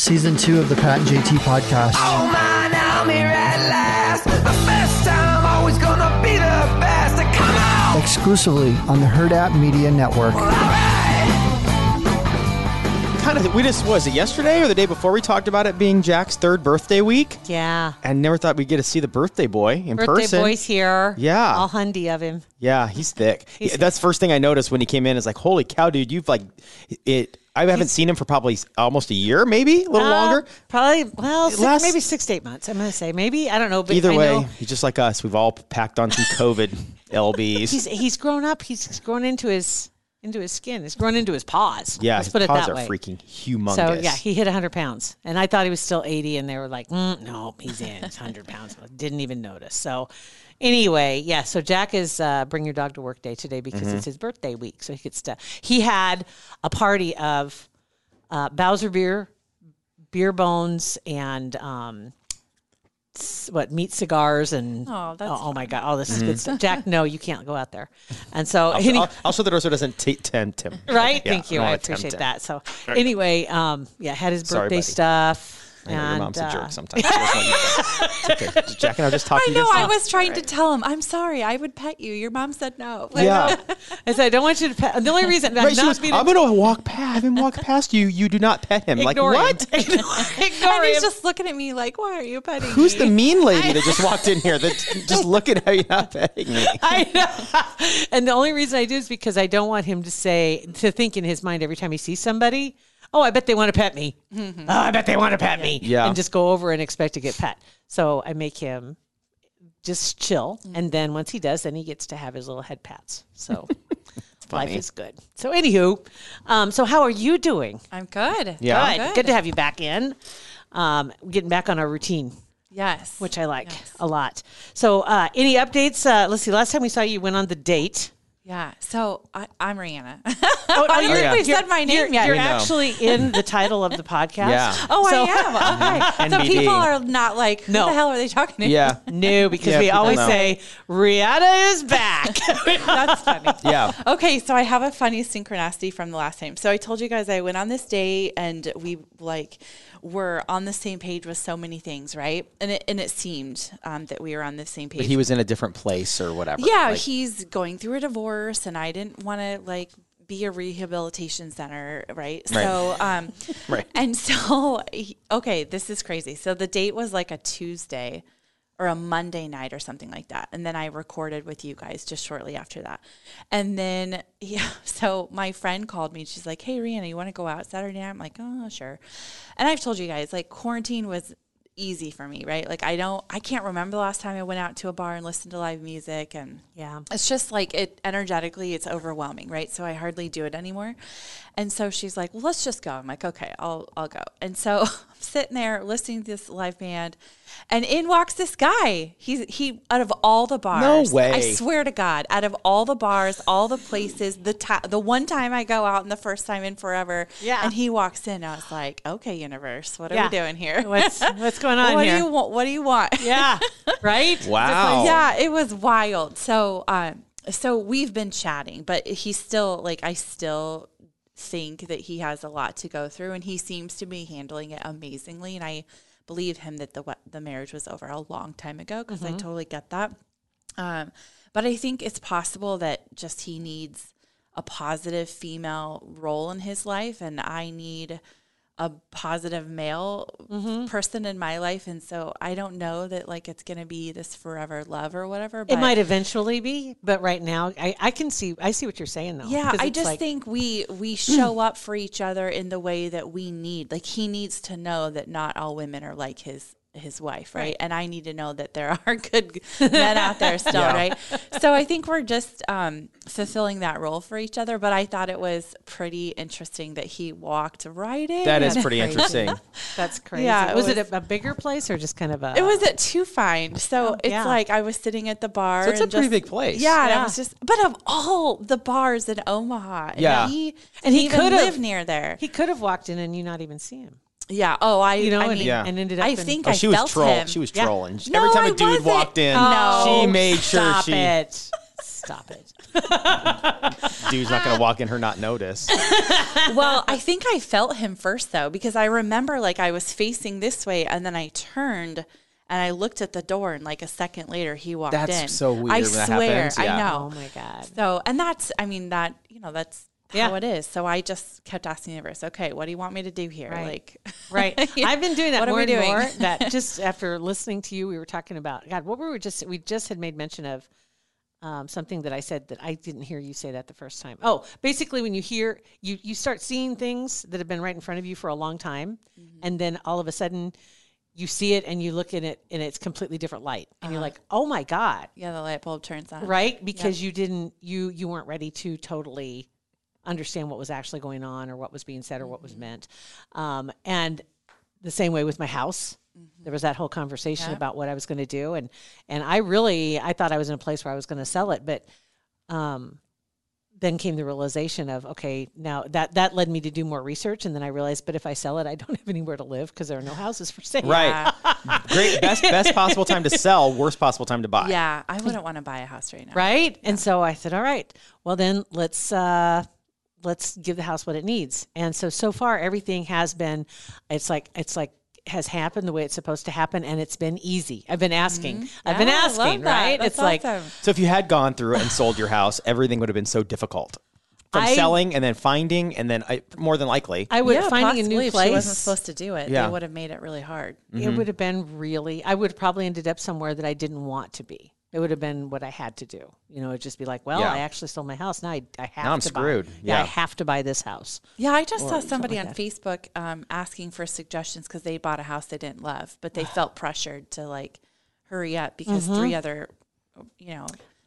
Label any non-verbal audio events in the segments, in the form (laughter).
season two of the Pat and JT podcast. Oh man, I'm here at last. The best time, always gonna be the best. Come on! Exclusively on the Herd App Media Network. Kind of, we just was it yesterday or the day before we talked about it being Jack's third birthday week, Yeah. and never thought we'd get to see the birthday boy in Birthday person. Birthday boy's here. Yeah. All hundy of him. Yeah, he's thick. He's Yeah, that's the first thing I noticed when he came in. Is like, holy cow, dude! You've like it. I haven't seen him for probably almost a year, maybe a little Uh, longer. Probably, well, six, Last- maybe six to eight months. I'm going to say. Maybe. I don't know. But Either I way, know he's just like us. We've all packed on some COVID (laughs) lbs. He's, he's grown up. He's grown into his into his skin. He's grown into his paws. yeah, Let's his put it paws that are way. freaking humongous. So yeah, he hit 100 pounds, and I thought he was still 80, and they were like, mm, "No, he's in. It's 100 pounds." Didn't even notice. So anyway, yeah. So Jack is uh, bring your dog to work day today because Mm-hmm. it's his birthday week, so he gets to. He had a party of uh, Bowser beer, beer bones, and um, what meat cigars and Oh, that's oh, my god, all this is Mm-hmm. good stuff. Jack, no, you can't go out there, and so I'll, any- I'll, I'll show the door so it doesn't t- tempt him. right? Yeah, Thank you. I appreciate that. So anyway, um, yeah, had his birthday buddy. stuff. I know your and, mom's a uh, jerk sometimes. She doesn't want you to- (laughs) it's okay. Jack and I are just talking. I know. I was trying to tell him. I'm sorry. I would pet you. Your mom said no. (laughs) Like, Yeah. I said, I don't want you to. Pet. The only reason I'm Right, she not was, being I'm gonna walk past. Have him walk past you. You do not pet him. Like ignore him. what? (laughs) Ignore, ignore And he's him. just looking at me like, "Why are you petting Who's the mean lady that just walked in here? That just look at how you're not petting me. I know. And the only reason I do is because I don't want him to say to think in his mind every time he sees somebody, "Oh, I bet they want to pet me. Oh, I bet they want to pet me." Yeah. and just go over and expect to get pet. So I make him just chill, Mm. and then once he does, then he gets to have his little head pats. So. (laughs) Life is good. So, anywho, um, so how are you doing? I'm good. Yeah. Good. Good to have you back in. Um, getting back on our routine, Yes. which I like a lot. So, uh, any updates? Uh, let's see. Last time we saw you, you went on the date. Yeah. So I, I'm Rihanna. (laughs) Oh, I don't think we've said my name You're, yet. you're actually in the title of the podcast. Yeah. oh, So- I am. (laughs) Okay. (laughs) so NBD. people are not like, who No. the hell are they talking to? Yeah. No, because Yeah, we always know. say Rihanna is back. That's funny. Yeah. Okay, so I have a funny synchronicity from the last time. So I told you guys I went on this date and we like were on the same page with so many things, right? And it and it seemed um, that we were on the same page. But he was in a different place or whatever. yeah, Like, he's going through a divorce, and I didn't want to like be a rehabilitation center, right? So, um, (laughs) Right. And so, okay, this is crazy. So the date was like a Tuesday or a Monday night or something like that, and then I recorded with you guys just shortly after that, and then (laughs) yeah. So my friend called me. She's like, "Hey, Rihanna, you want to go out Saturday night?" I'm like, "Oh, sure." And I've told you guys like quarantine was easy for me, right? Like I don't, I can't remember the last time I went out to a bar and listened to live music and yeah. it's just like it energetically it's overwhelming right so i hardly do it anymore and so she's like well let's just go i'm like okay i'll i'll go and so (laughs) sitting there listening to this live band and in walks this guy he's he out of all the bars No way. i swear to god out of all the bars all the places the ti- the one time i go out and the first time in forever Yeah. and he walks in i was like okay universe what are Yeah. we doing here (laughs) What's what's going on (laughs) what here? do you want what do you want yeah. (laughs) Right. Wow. yeah, it was wild. So, um, so we've been chatting, but he's still like, I still think that he has a lot to go through, and he seems to be handling it amazingly. And I believe him that the the marriage was over a long time ago because I totally get that. Um, but I think it's possible that just he needs a positive female role in his life, and I need a positive male mm-hmm. person in my life and so i don't know that like it's gonna be this forever love or whatever but It might eventually be, but right now, I, I can see. I see what you're saying, though. yeah i just like- think we we show up for each other in the way that we need like he needs to know that not all women are like his his wife right, Right. and i need to know that there are (laughs) good men out there (laughs) still Yeah. right so i think we're just um fulfilling that role for each other but i thought it was pretty interesting that he walked right in That is and- pretty interesting. (laughs) that's crazy. Yeah, it was, it a, a bigger place or just kind of a? It was at Two Find, so it's yeah. like I was sitting at the bar. So it's a and pretty just- big place. Yeah, and Yeah. I was just. But of all the bars in Omaha, Yeah. and he And and he he could've- live near there. He could have walked in and you not even see him. Yeah. Oh, I. You know, I and, mean, Yeah. and ended up. I in- think Oh, I she was felt troll. him. She was Yeah. trolling. No, Every time a I dude wasn't. walked in, No. she made sure she. Stop she. it. Stop it. (laughs) Dude's not going to walk in her not notice. (laughs) well, I think I felt him first though, because I remember like I was facing this way and then I turned and I looked at the door and like a second later he walked That's in. That's so weird I when that swear, happens, yeah. I know. Oh my God. So, and that's, I mean, that, you know, that's Yeah. how it is. So I just kept asking the universe, okay, what do you want me to do here? Right. Like, (laughs) Right. (laughs) Yeah. I've been doing that What more and doing? more. That (laughs) just after listening to you, we were talking about God. What were we just? We just had made mention of um, something that I said that I didn't hear you say that the first time. Oh, basically, when you hear you you start seeing things that have been right in front of you for a long time, Mm-hmm. and then all of a sudden. You see it and you look at it and its completely different light, and Uh-huh. you're like, "Oh my god!" yeah, the light bulb turns on. right because you didn't you you weren't ready to totally understand what was actually going on or what was being said or what was Mm-hmm. meant um, and the same way with my house Mm-hmm. there was that whole conversation about what i was going to do and and i really i thought i was in a place where i was going to sell it but um then came the realization of okay now that that led me to do more research and then i realized but if i sell it i don't (laughs) have anywhere to live because there are no (sighs) houses for sale Right. (laughs) Great. Best best possible time to sell. Worst possible time to buy. Yeah, I wouldn't want to buy a house right now. right and so i said all right well then let's uh let's give the house what it needs and so so far everything has been it's like it's like has happened the way it's supposed to happen and it's been easy i've been asking mm-hmm. i've been Yeah, I love asking right That's it's like. So if you had gone through and sold your house, everything would have been so difficult. From I- selling and then finding and then I, more than likely. i would yeah, finding a possibly new if place She wasn't supposed to do it. Yeah. They would have made it really hard. it mm-hmm. would have been really i would have probably ended up somewhere that i didn't want to be it would have been what i had to do you know it'd just be like well Yeah. i actually sold my house now i, I have Now I'm to screwed. buy yeah. i have to buy this house Yeah, I just saw somebody like on that. Facebook um, asking for suggestions because they bought a house they didn't love, but they (sighs) felt pressured to like hurry up because three other, you know,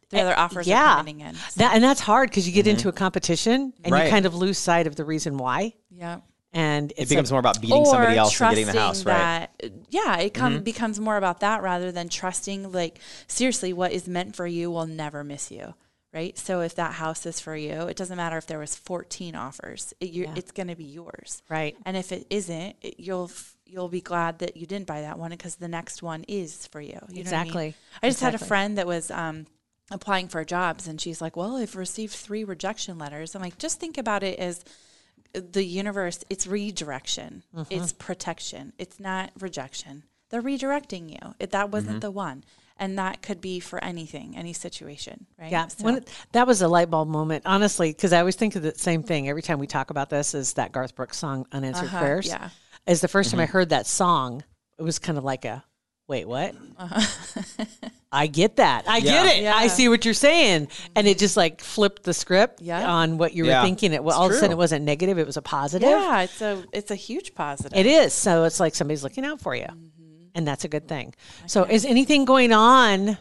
three other offers Mm-hmm. Eh, yeah are coming in. So, that and that's hard because you get into a competition and Right. you kind of lose sight of the reason why yeah. And It becomes like, more about beating somebody else and getting the house, right? Yeah, it come, becomes more about that rather than trusting. Like seriously, what is meant for you will never miss you, right? So if that house is for you, it doesn't matter if there was fourteen offers. It, you It's going to be yours, Right. And if it isn't, it, you'll f- you'll be glad that you didn't buy that one because the next one is for you. you know what I, mean? Exactly. I just had a friend that was. Um, applying for jobs and she's like well i've received three rejection letters i'm like just think about it as the universe it's redirection. Mm-hmm. It's protection. It's not rejection. They're redirecting you. It, that wasn't mm-hmm. the one. And that could be for anything any situation right? Yeah. So- when it- that was a light bulb moment honestly because i always think of the same thing. Every time we talk about this is that garth brooks song unanswered Uh-huh, prayers. Yeah. as the 1st time i mm-hmm. heard that song it was kind of like a wait what uh-huh. (laughs) i get that i get it Yeah. i see what you're saying and it just like flipped the script Yeah. on what you Yeah. were thinking it well It's all of a sudden it wasn't negative it was a positive yeah it's a it's a huge positive It is. So it's like somebody's looking out for you. Mm-hmm. And that's a good thing. So is anything going on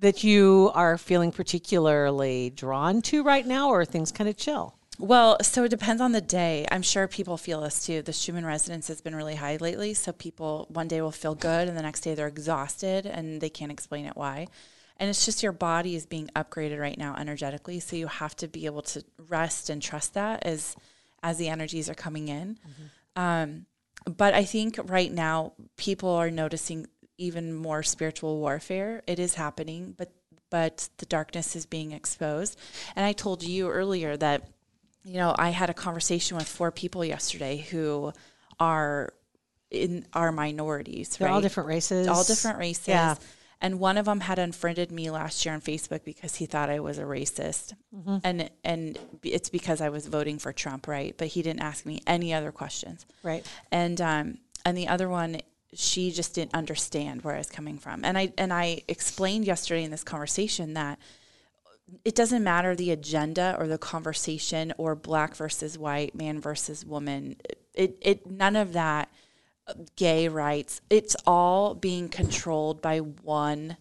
that you are feeling particularly drawn to right now or are things kind of chill? Well, so it depends on the day. I'm sure people feel this too. The Schumann resonance has been really high lately. So people one day will feel good and the next day they're exhausted and they can't explain it why. And it's just your body is being upgraded right now energetically. So you have to be able to rest and trust that as as the energies are coming in. Um, but I think right now people are noticing even more spiritual warfare. It is happening, but but the darkness is being exposed. And I told you earlier that you know, I had a conversation with four people yesterday who are in are minorities, They're right? all different races. all different races. Yeah. And one of them had unfriended me last year on Facebook because he thought I was a racist, Mm-hmm. and and it's because I was voting for Trump, right? But he didn't ask me any other questions, Right. and um, and the other one, she just didn't understand where I was coming from, and I and I explained yesterday in this conversation that it doesn't matter the agenda or the conversation or black versus white, man versus woman. It it none of that gay rights. It's all being controlled by one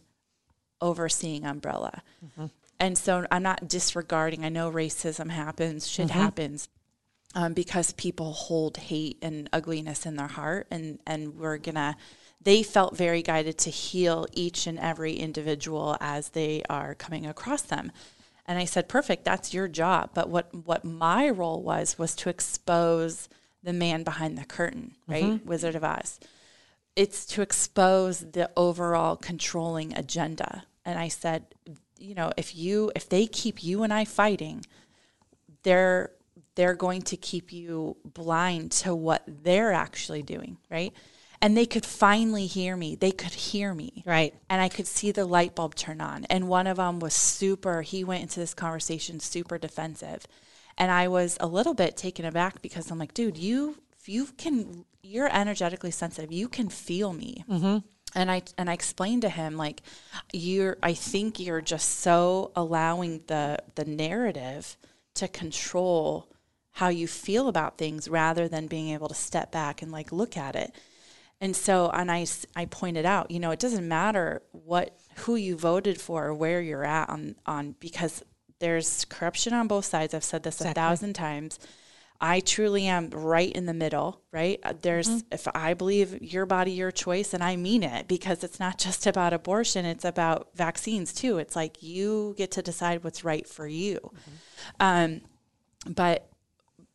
overseeing umbrella. And so I'm not disregarding. I know racism happens, shit happens. Um, because people hold hate and ugliness in their heart and and we're gonna they felt very guided to heal each and every individual as they are coming across them. And i said perfect that's your job. But what what my role was was to expose the man behind the curtain right? Mm-hmm. Wizard of oz. It's to expose the overall controlling agenda. And i said you know, if you if they keep you and I fighting, they're they're going to keep you blind to what they're actually doing, right? And they could finally hear me. They could hear me. Right. And I could see the light bulb turn on. And one of them was super, he went into this conversation super defensive. And I was a little bit taken aback because I'm like, dude, you, you can, you're energetically sensitive. You can feel me. Mm-hmm. And I and I explained to him like you're I think you're just so allowing the the narrative to control how you feel about things rather than being able to step back and like look at it. And so and I I pointed out, you know, it doesn't matter what who you voted for or where you're at on on because there's corruption on both sides. I've said this a thousand times. I truly am right in the middle, right? Uh, There's, if I believe your body, your choice, and I mean it because it's not (laughs) just about abortion, it's about vaccines too. It's like you get to decide what's right for you. Um, but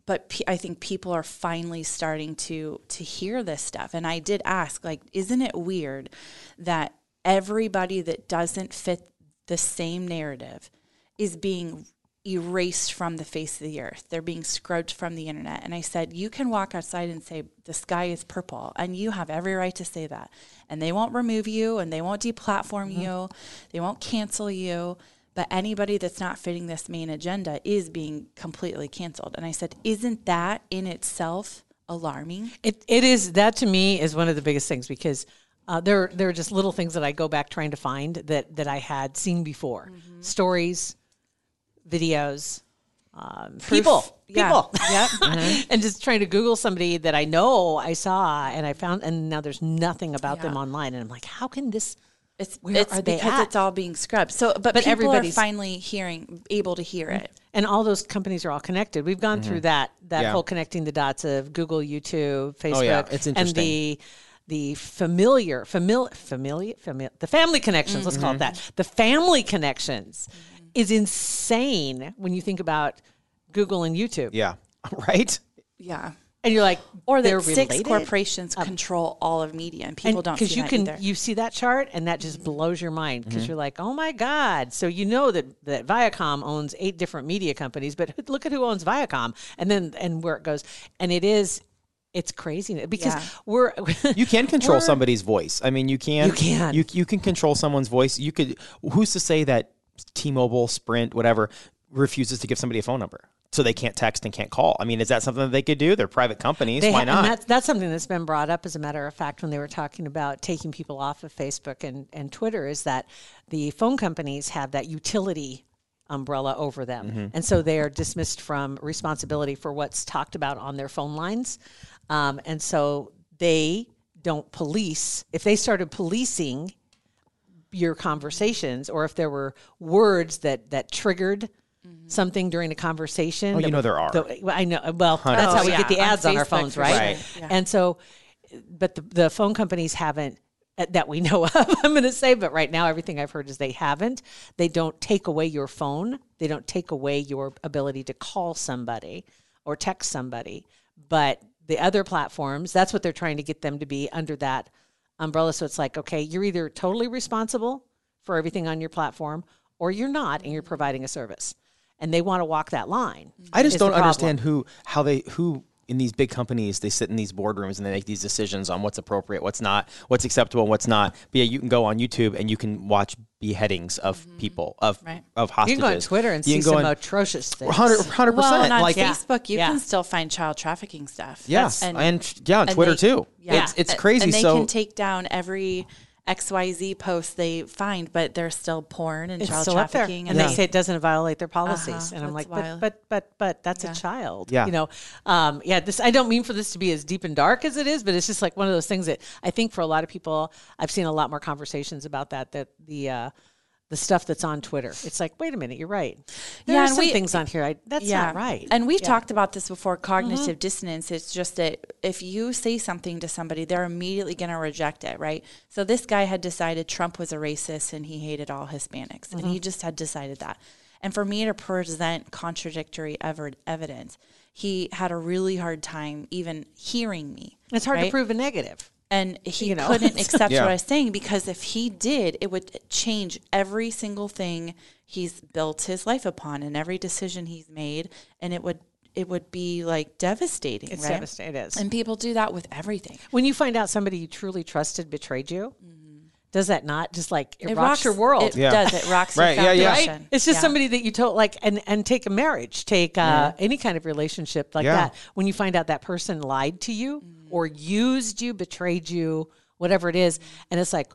but pe- I think people are finally starting to to hear this stuff. And I did ask, like, isn't it weird that everybody that doesn't fit the same narrative is being erased from the face of the earth. They're being scrubbed from the internet. And I said, you can walk outside and say the sky is purple, and you have every right to say that. And they won't remove you, and they won't deplatform mm-hmm. you, they won't cancel you. But anybody that's not fitting this main agenda is being completely canceled. And I said, isn't that in itself alarming? It it is that to me is one of the biggest things because uh, there there are just little things that I go back trying to find that that I had seen before, stories, videos, um, people, Yeah. people, (laughs) yeah, and just trying to Google somebody that I know I saw and I found, and now there's nothing about them online, and I'm like, how can this? It's, Where it's are they because at? it's all being scrubbed. So, but, But people are everybody's- finally hearing, able to hear it. and all those companies are all connected. We've gone through mm-hmm. that that Yeah. whole connecting the dots of Google, YouTube, Facebook, Oh, yeah. It's interesting. and the the familiar, familiar, familiar, familiar, the family connections. Let's call it mm-hmm. that. The family connections mm-hmm. is insane when you think about Google and YouTube. Yeah. (laughs) Right? Yeah. And you're like, Or they're that six related? corporations control all of media, and people don't because you that can either. you see that chart and that just blows your mind because mm-hmm. you're like oh my god so you know that that Viacom owns eight different media companies but look at who owns Viacom and then and where it goes and it is it's crazy because Yeah. we're (laughs) You can control somebody's voice. I mean, you can. You can. You, you can control someone's voice. You could. Who's to say that T-Mobile, Sprint, whatever, refuses to give somebody a phone number so they can't text and can't call? I mean, is that something that they could do? They're private companies. They Why ha- not? That's, that's something that's been brought up, as a matter of fact, when they were talking about taking people off of Facebook and, and Twitter, is that the phone companies have that utility umbrella over them. Mm-hmm. And so they are dismissed from responsibility for what's talked about on their phone lines. Um, and so they don't police. If they started policing your conversations or if there were words that, that triggered, Something during a conversation. Oh, you know there are. the- I know. Well, that's how we Oh, get the yeah, on ads on, our phones, right? Right. Yeah. And so, but the, the phone companies haven't uh, that we know (laughs) of. I'm going to say, but right now, everything I've heard is they haven't. They don't take away your phone. They don't take away your ability to call somebody or text somebody. But the other platforms, that's what they're trying to get them to be under that umbrella. So it's like, okay, you're either totally responsible for everything on your platform, or you're not, and you're providing a service. And they want to walk that line. Mm-hmm. I just don't understand who how they who in these big companies they sit in these boardrooms and they make these decisions on what's appropriate, what's not, what's acceptable, what's not. But yeah, you can go on YouTube and you can watch beheadings of mm-hmm. people of Right. of You can go on Twitter and You see can go some on- atrocious things. 100 Well, and percent. on Like Yeah. Facebook, you Yeah. can still find child trafficking stuff. yes, That's- and, yeah, on and Twitter they- too. Yeah, It's it's crazy. And they so can take down every XYZ posts they find, but they're still porn and it's child still up there, trafficking. and Yeah. they say it doesn't violate their policies, Uh-huh, and I'm that's like, but, but, but, but that's Yeah. a child, Yeah. You know, um, yeah. This I don't mean for this to be as deep and dark as it is, but it's just like one of those things that I think for a lot of people, I've seen a lot more conversations about that. That the uh, the stuff that's on Twitter, it's like, wait a minute, you're right. There Yeah, are and some we- things on here. I, that's not right. And we've Yeah. talked about this before cognitive mm-hmm. dissonance. It's just that if you say something to somebody, they're immediately going to reject it, right? So this guy had decided Trump was a racist and he hated all Hispanics, and he mm-hmm. just had decided that. And for me to present contradictory ever- evidence, he had a really hard time even hearing me. It's hard to prove a negative. And he you know. couldn't (laughs) accept Yeah. what I was saying because if he did, it would change every single thing he's built his life upon and every decision he's made, and it would it would be like devastating. It's right? devastating. It is. And people do that with everything. when you find out somebody you truly trusted betrayed you, does that not just like it, It rocks, your world? It Yeah. does. It rocks Right, your yeah, yeah. foundation. It's just Yeah. somebody that you told like and and take a marriage, take uh, any kind of relationship like Yeah. that. When you find out that person lied to you or used you, betrayed you, whatever it is, and it's like,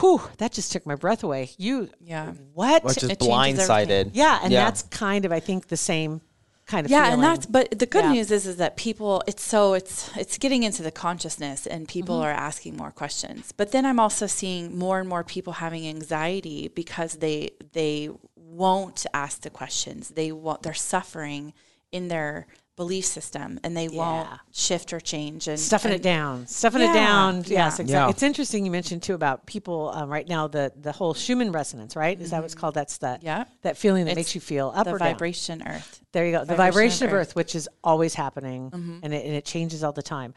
whew, that just took my breath away. You, Yeah. what? Or just It changes blindsided. yeah, and Yeah. that's kind of I think the same kind of yeah feeling. and that's but the good Yeah. news is is that people it's so it's it's getting into the consciousness and people Mm-hmm. are asking more questions but then i'm also seeing more and more people having anxiety because they they won't ask the questions they won't they're suffering in their belief system and they won't shift or change and stuffing it down, stuffing it Yeah, down. yeah. Yes, exactly. Yeah. It's interesting you mentioned too about people um, right now the the whole Schumann resonance, right? Is that what's called? That's that Mm-hmm. Yeah. that feeling that It's makes you feel up the or down. vibration earth There you go. The Vibration vibration of of Earth. Mm-hmm. Earth, which is always happening and, it, and it changes all the time.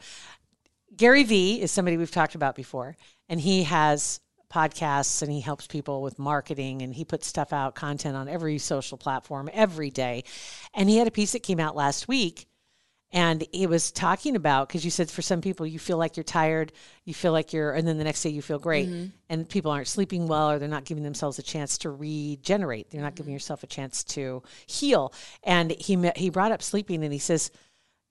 Gary Vee is somebody we've talked about before, and he has podcasts and he helps people with marketing and he puts stuff out, content on every social platform every day. And he had a piece that came out last week and he was talking about because you said for some people you feel like you're tired you feel like you're and then the next day you feel great. And people aren't sleeping well or they're not giving themselves a chance to regenerate. They're not giving yourself a chance to heal. And he he brought up sleeping and he says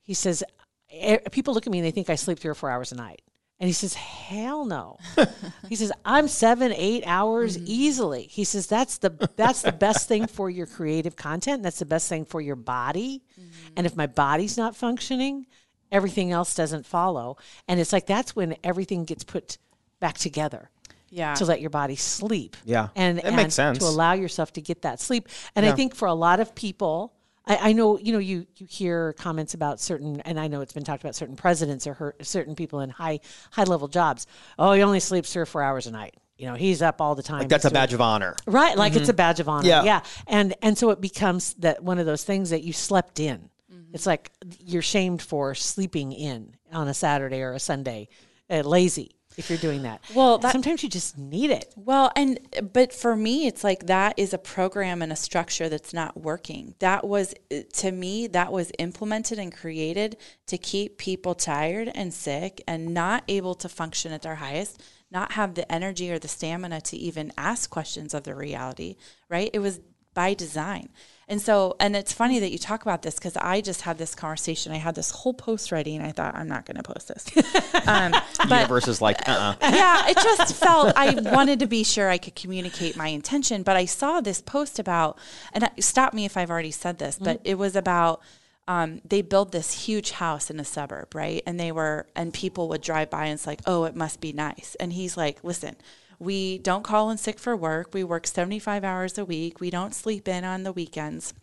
he says "Eh, people look at me and they think i sleep three or four hours a night and he says hell no. (laughs) He says i'm seven eight hours mm. easily. He says that's the that's the best thing for your creative content. That's the best thing for your body. Mm-hmm. And if my body's not functioning everything else doesn't follow. And it's like that's when everything gets put back together yeah. to let your body sleep. Yeah. and, That and makes sense. to allow yourself to get that sleep. And i think for a lot of people I, I know you know you you hear comments about certain and i know it's been talked about certain presidents or her, certain people in high high level jobs. Oh he only sleeps three or four hours a night. You know he's up all the time. Like that's a badge of honor. right like it's a badge of honor. Yeah. yeah. And and so it becomes that one of those things that you slept in. It's like you're shamed for sleeping in on a saturday or a sunday uh, lazy if you're doing that Well, that- sometimes you just need it Well, and but for me, it's like that is a program and a structure that's not working. That was to me, that was implemented and created to keep people tired and sick and not able to function at their highest, not have the energy or the stamina to even ask questions of the reality. Right? It was by design. And so, and it's funny that you talk about this because I just had this conversation. I had this whole post ready, and I thought I'm not going to post this. (laughs) Um, but Universe is like, uh, uh (laughs) yeah, it just felt I wanted to be sure I could communicate my intention, but I saw this post about, and stop me if I've already said this, but it was about um, they built this huge house in a suburb, right? And they were, and people would drive by and it's like, oh, it must be nice. And he's like, listen, we don't call in sick for work. We work 75 hours a week. We don't sleep in on the weekends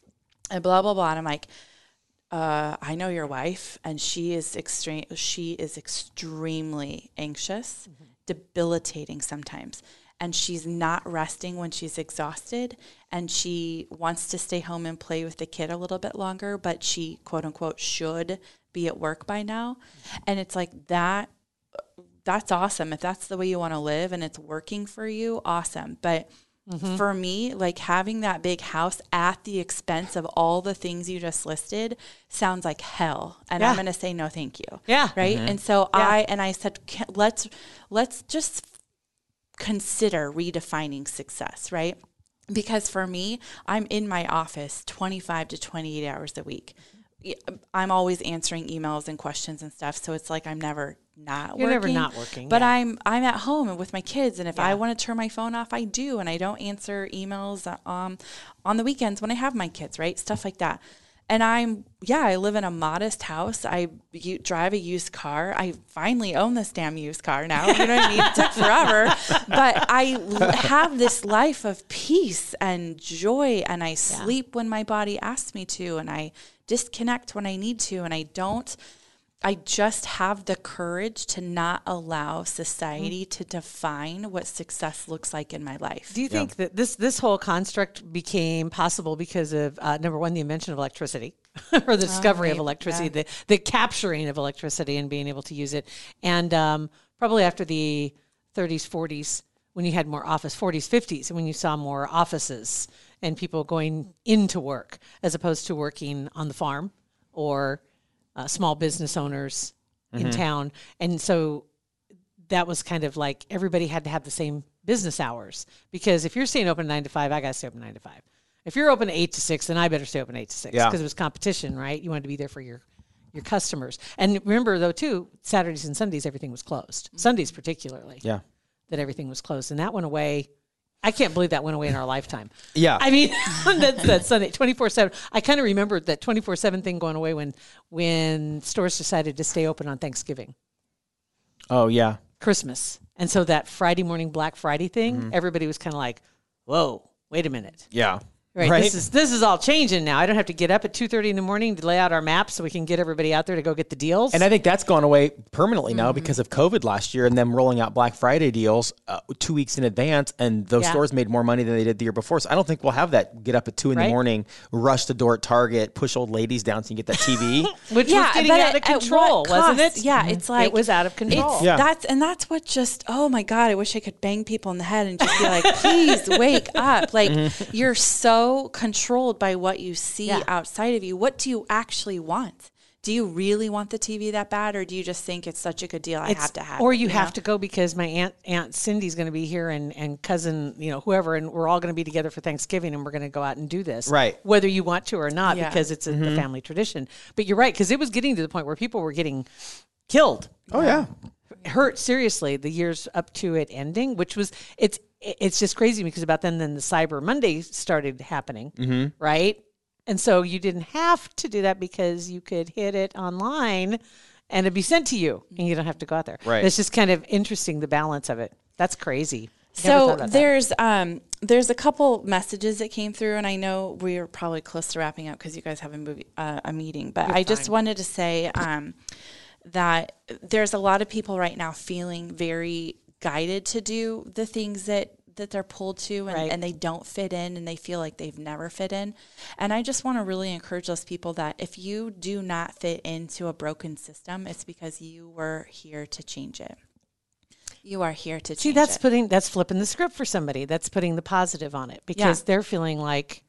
and blah, blah, blah. And I'm like, uh, I know your wife, and she is extreme. She is extremely anxious, debilitating sometimes, and she's not resting when she's exhausted, and she wants to stay home and play with the kid a little bit longer, but she quote unquote should be at work by now, and it's like that. That's awesome if that's the way you want to live and it's working for you. Awesome, but mm-hmm. for me, like having that big house at the expense of all the things you just listed sounds like hell. And I'm going to say no, thank you. Yeah. Right. Mm-hmm. And so I, and I said, let's, let's just consider redefining success. Right. Because for me, I'm in my office 25 to 28 hours a week. I'm always answering emails and questions and stuff. So it's like I'm never not You're never working. not working, But yeah. I'm I'm at home and with my kids, and if I want to turn my phone off, I do, and I don't answer emails um, on the weekends when I have my kids, right? Stuff like that. And I'm yeah, I live in a modest house. I u- drive a used car. I finally own this damn used car now. You know what I mean? It took forever, (laughs) but I l- have this life of peace and joy, and I sleep when my body asks me to, and I disconnect when I need to, and I don't. I just have the courage to not allow society to define what success looks like in my life. Do you think that this this whole construct became possible because of uh, number one, the invention of electricity? (laughs) or the discovery of right, electricity, the the capturing of electricity and being able to use it. And um, probably after the 30s, 40s, when you had more office, 40s, 50s, and when you saw more offices and people going into work as opposed to working on the farm or uh, small business owners in town. And so that was kind of like everybody had to have the same business hours because if you're staying open nine to five, I got to stay open nine to five. If you're open eight to six, then I better stay open eight to six Yeah. because it was competition, right? You wanted to be there for your your customers. And remember though too, Saturdays and Sundays everything was closed. Sundays particularly, Yeah. that everything was closed, and that went away. I can't believe that went away in our lifetime. Yeah. I mean, (laughs) that's that Sunday twenty four seven. I kind of remembered that twenty four seven thing going away when when stores decided to stay open on Thanksgiving. Oh yeah. Christmas. And so that Friday morning Black Friday thing, Mm-hmm. everybody was kind of like, "Whoa, wait a minute." Yeah. Right, This is this is all changing now. I don't have to get up at 2:30 in the morning to lay out our maps so we can get everybody out there to go get the deals. And I think that's gone away permanently now Mm-hmm. because of COVID last year and them rolling out Black Friday deals uh, two weeks in advance, and those Yeah. stores made more money than they did the year before. So I don't think we'll have that. Get up at two in Right. the morning, rush the door at Target, push old ladies down so you can get that TV. (laughs) which yeah, was getting but out of at- at control, wasn't it? Yeah, it's like it was out of control. It's, Yeah. That's and that's what just oh my god, I wish I could bang people in the head and just be like, (laughs) please wake up. Like Mm-hmm. you're so controlled by what you see Yeah. outside of you. What do you actually want? Do you really want the TV that bad, or do you just think it's such a good deal? I It's- have to have, or it, you, know? have to go because my aunt Aunt Cindy's going to be here and and cousin you know whoever and we're all going to be together for Thanksgiving and we're going to go out and do this Right. whether you want to or not Yeah. because it's a, the mm-hmm. family tradition. But you're right because it was getting to the point where people were getting killed oh yeah. hurt seriously the years up to it ending, which was it's it's just crazy because about then then the Cyber Monday started happening, Mm-hmm. right? And so you didn't have to do that because you could hit it online and it'd be sent to you and you don't have to go out there. Right. It's just kind of interesting the balance of it. That's crazy. So there's um there's a couple messages that came through, and I know we're probably close to wrapping up because you guys have a movie uh, a meeting. But I just wanted to say um, that there's a lot of people right now feeling very guided to do the things that that they're pulled to and, Right. and they don't fit in and they feel like they've never fit in and i just want to really encourage those people that if you do not fit into a broken system it's because you were here to change it you are here to change See, that's it. putting that's flipping the script for somebody. That's putting the positive on it because Yeah. they're feeling like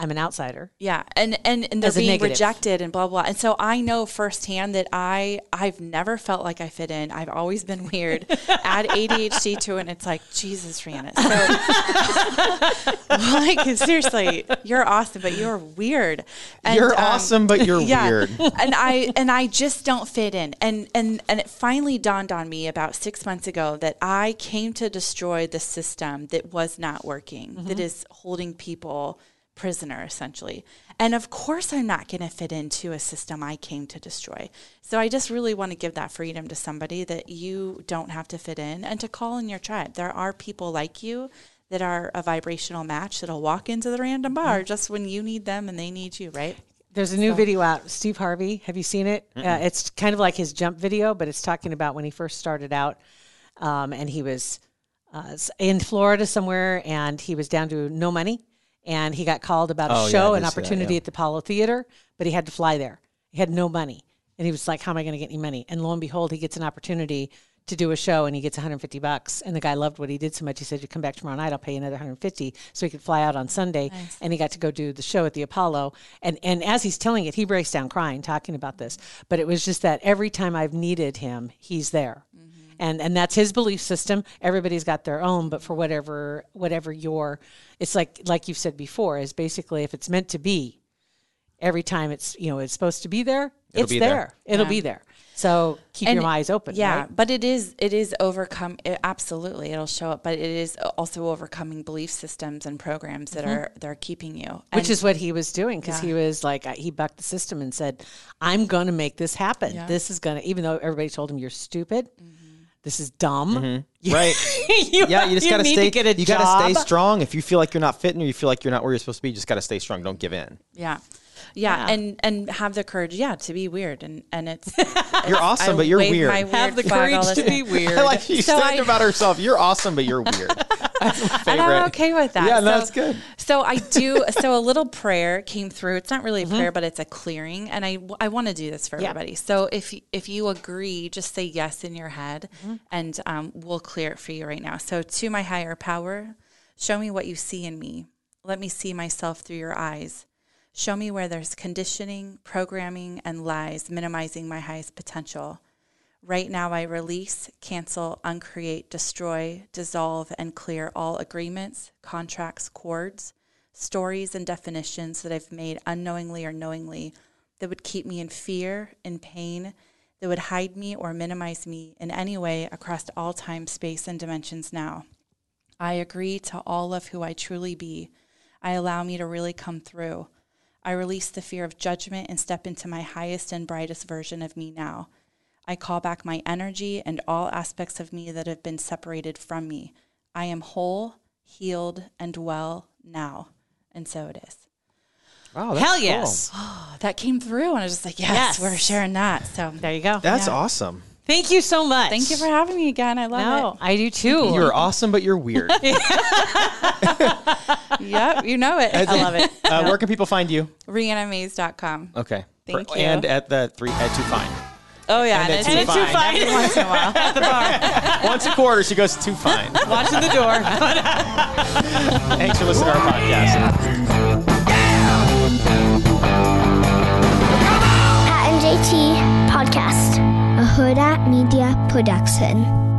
I'm an outsider. Yeah, and and, and they're being negative. rejected and blah blah. And so I know firsthand that I I've never felt like I fit in. I've always been weird. (laughs) Add ADHD to it, and it's like Jesus, Rihanna. So, (laughs) like seriously, you're awesome, but you're weird. And, You're um, awesome, but you're (laughs) yeah. weird. and I and I just don't fit in. And and and it finally dawned on me about six months ago that I came to destroy the system that was not working, that is holding people prisoner essentially. And of course I'm not going to fit into a system I came to destroy. So I just really want to give that freedom to somebody that you don't have to fit in and to call in your tribe. There are people like you that are a vibrational match that'll walk into the random bar just when you need them and they need you, right? There's a new video out. Steve Harvey, have you seen it? Uh, it's kind of like his jump video, but it's talking about when he first started out, um, and he was uh, in Florida somewhere, and he was down to no money, and he got called about a Oh, show, I an did see that, opportunity yeah. at the Apollo Theater, but he had to fly there. He had no money, and he was like, "How am I going to get any money?" And lo and behold, he gets an opportunity to do a show, and he gets 150 bucks. And the guy loved what he did so much, he said, "You come back tomorrow night, I'll pay you another 150." So he could fly out on Sunday, and he got to go do the show at the Apollo. And and as he's telling it, he breaks down crying, talking about this. But it was just that every time I've needed him, he's there. And, and that's his belief system. Everybody's got their own, but for whatever whatever your, it's like like you've said before, is basically if it's meant to be, every time it's you know it's supposed to be there, It'll it's be there. there. It'll be there. So keep And- your eyes open. Yeah, right? but it is it is overcome. It, absolutely, it'll show up. But it is also overcoming belief systems and programs that are that are keeping you. Mm-hmm. which is what he was doing because Yeah. he was like uh, he bucked the system and said, "I'm going to make this happen. Yeah. This is going to." Even though everybody told him you're stupid, this is dumb. Mm-hmm. Right. (laughs) you, Yeah, you just gotta stay. To get a you gotta stay strong. If you feel like you're not fitting or you feel like you're not where you're supposed to be, you just gotta stay strong. Don't give in. yeah. Yeah, Yeah. and and have the courage, yeah, to be weird, and and it's (laughs) You're awesome, I but you're wave weird. my Have the weird flag all courage to be weird. I (laughs) like you So said I- about herself. You're awesome, but you're weird. (laughs) That's my favorite. and I'm okay with that. Yeah, So- that's good. So so I do. So a little prayer came through. It's not really a prayer, but it's a clearing, and I I want to do this for Mm-hmm. Yeah. everybody. So if if you agree, just say yes in your head, Mm-hmm. and um, we'll clear it for you right now. So to my higher power, show me what you see in me. Let me see myself through your eyes. Show me where there's conditioning, programming, and lies minimizing my highest potential. Right now, I release, cancel, uncreate, destroy, dissolve, and clear all agreements, contracts, cords, stories, and definitions that I've made unknowingly or knowingly that would keep me in fear, in pain, that would hide me or minimize me in any way across all time, space, and dimensions now. I agree to all of who I truly be. I allow me to really come through. I release the fear of judgment and step into my highest and brightest version of me now. I call back my energy and all aspects of me that have been separated from me. I am whole, healed, and well now. And so it is. Wow, Hell yes. (gasps) That came through, and I was just like, yes, Yes. we're sharing that. So There you go. That's Yeah. awesome. Thank you so much. thank you for having me again. I love No, I do too. You're awesome, but you're weird. (laughs) Yep, you know it. I love it. Uh, where can people find you? RihannaMaze.com. Okay. Thank For- you. And at the three at two Fine. Oh, yeah. And And, at it's Too it's Fine. too fine. Every once in a while. (laughs) at the bar. (laughs) Once a quarter, she goes to Too Fine. Watching the door. Thanks for listening to our podcast. Media Production.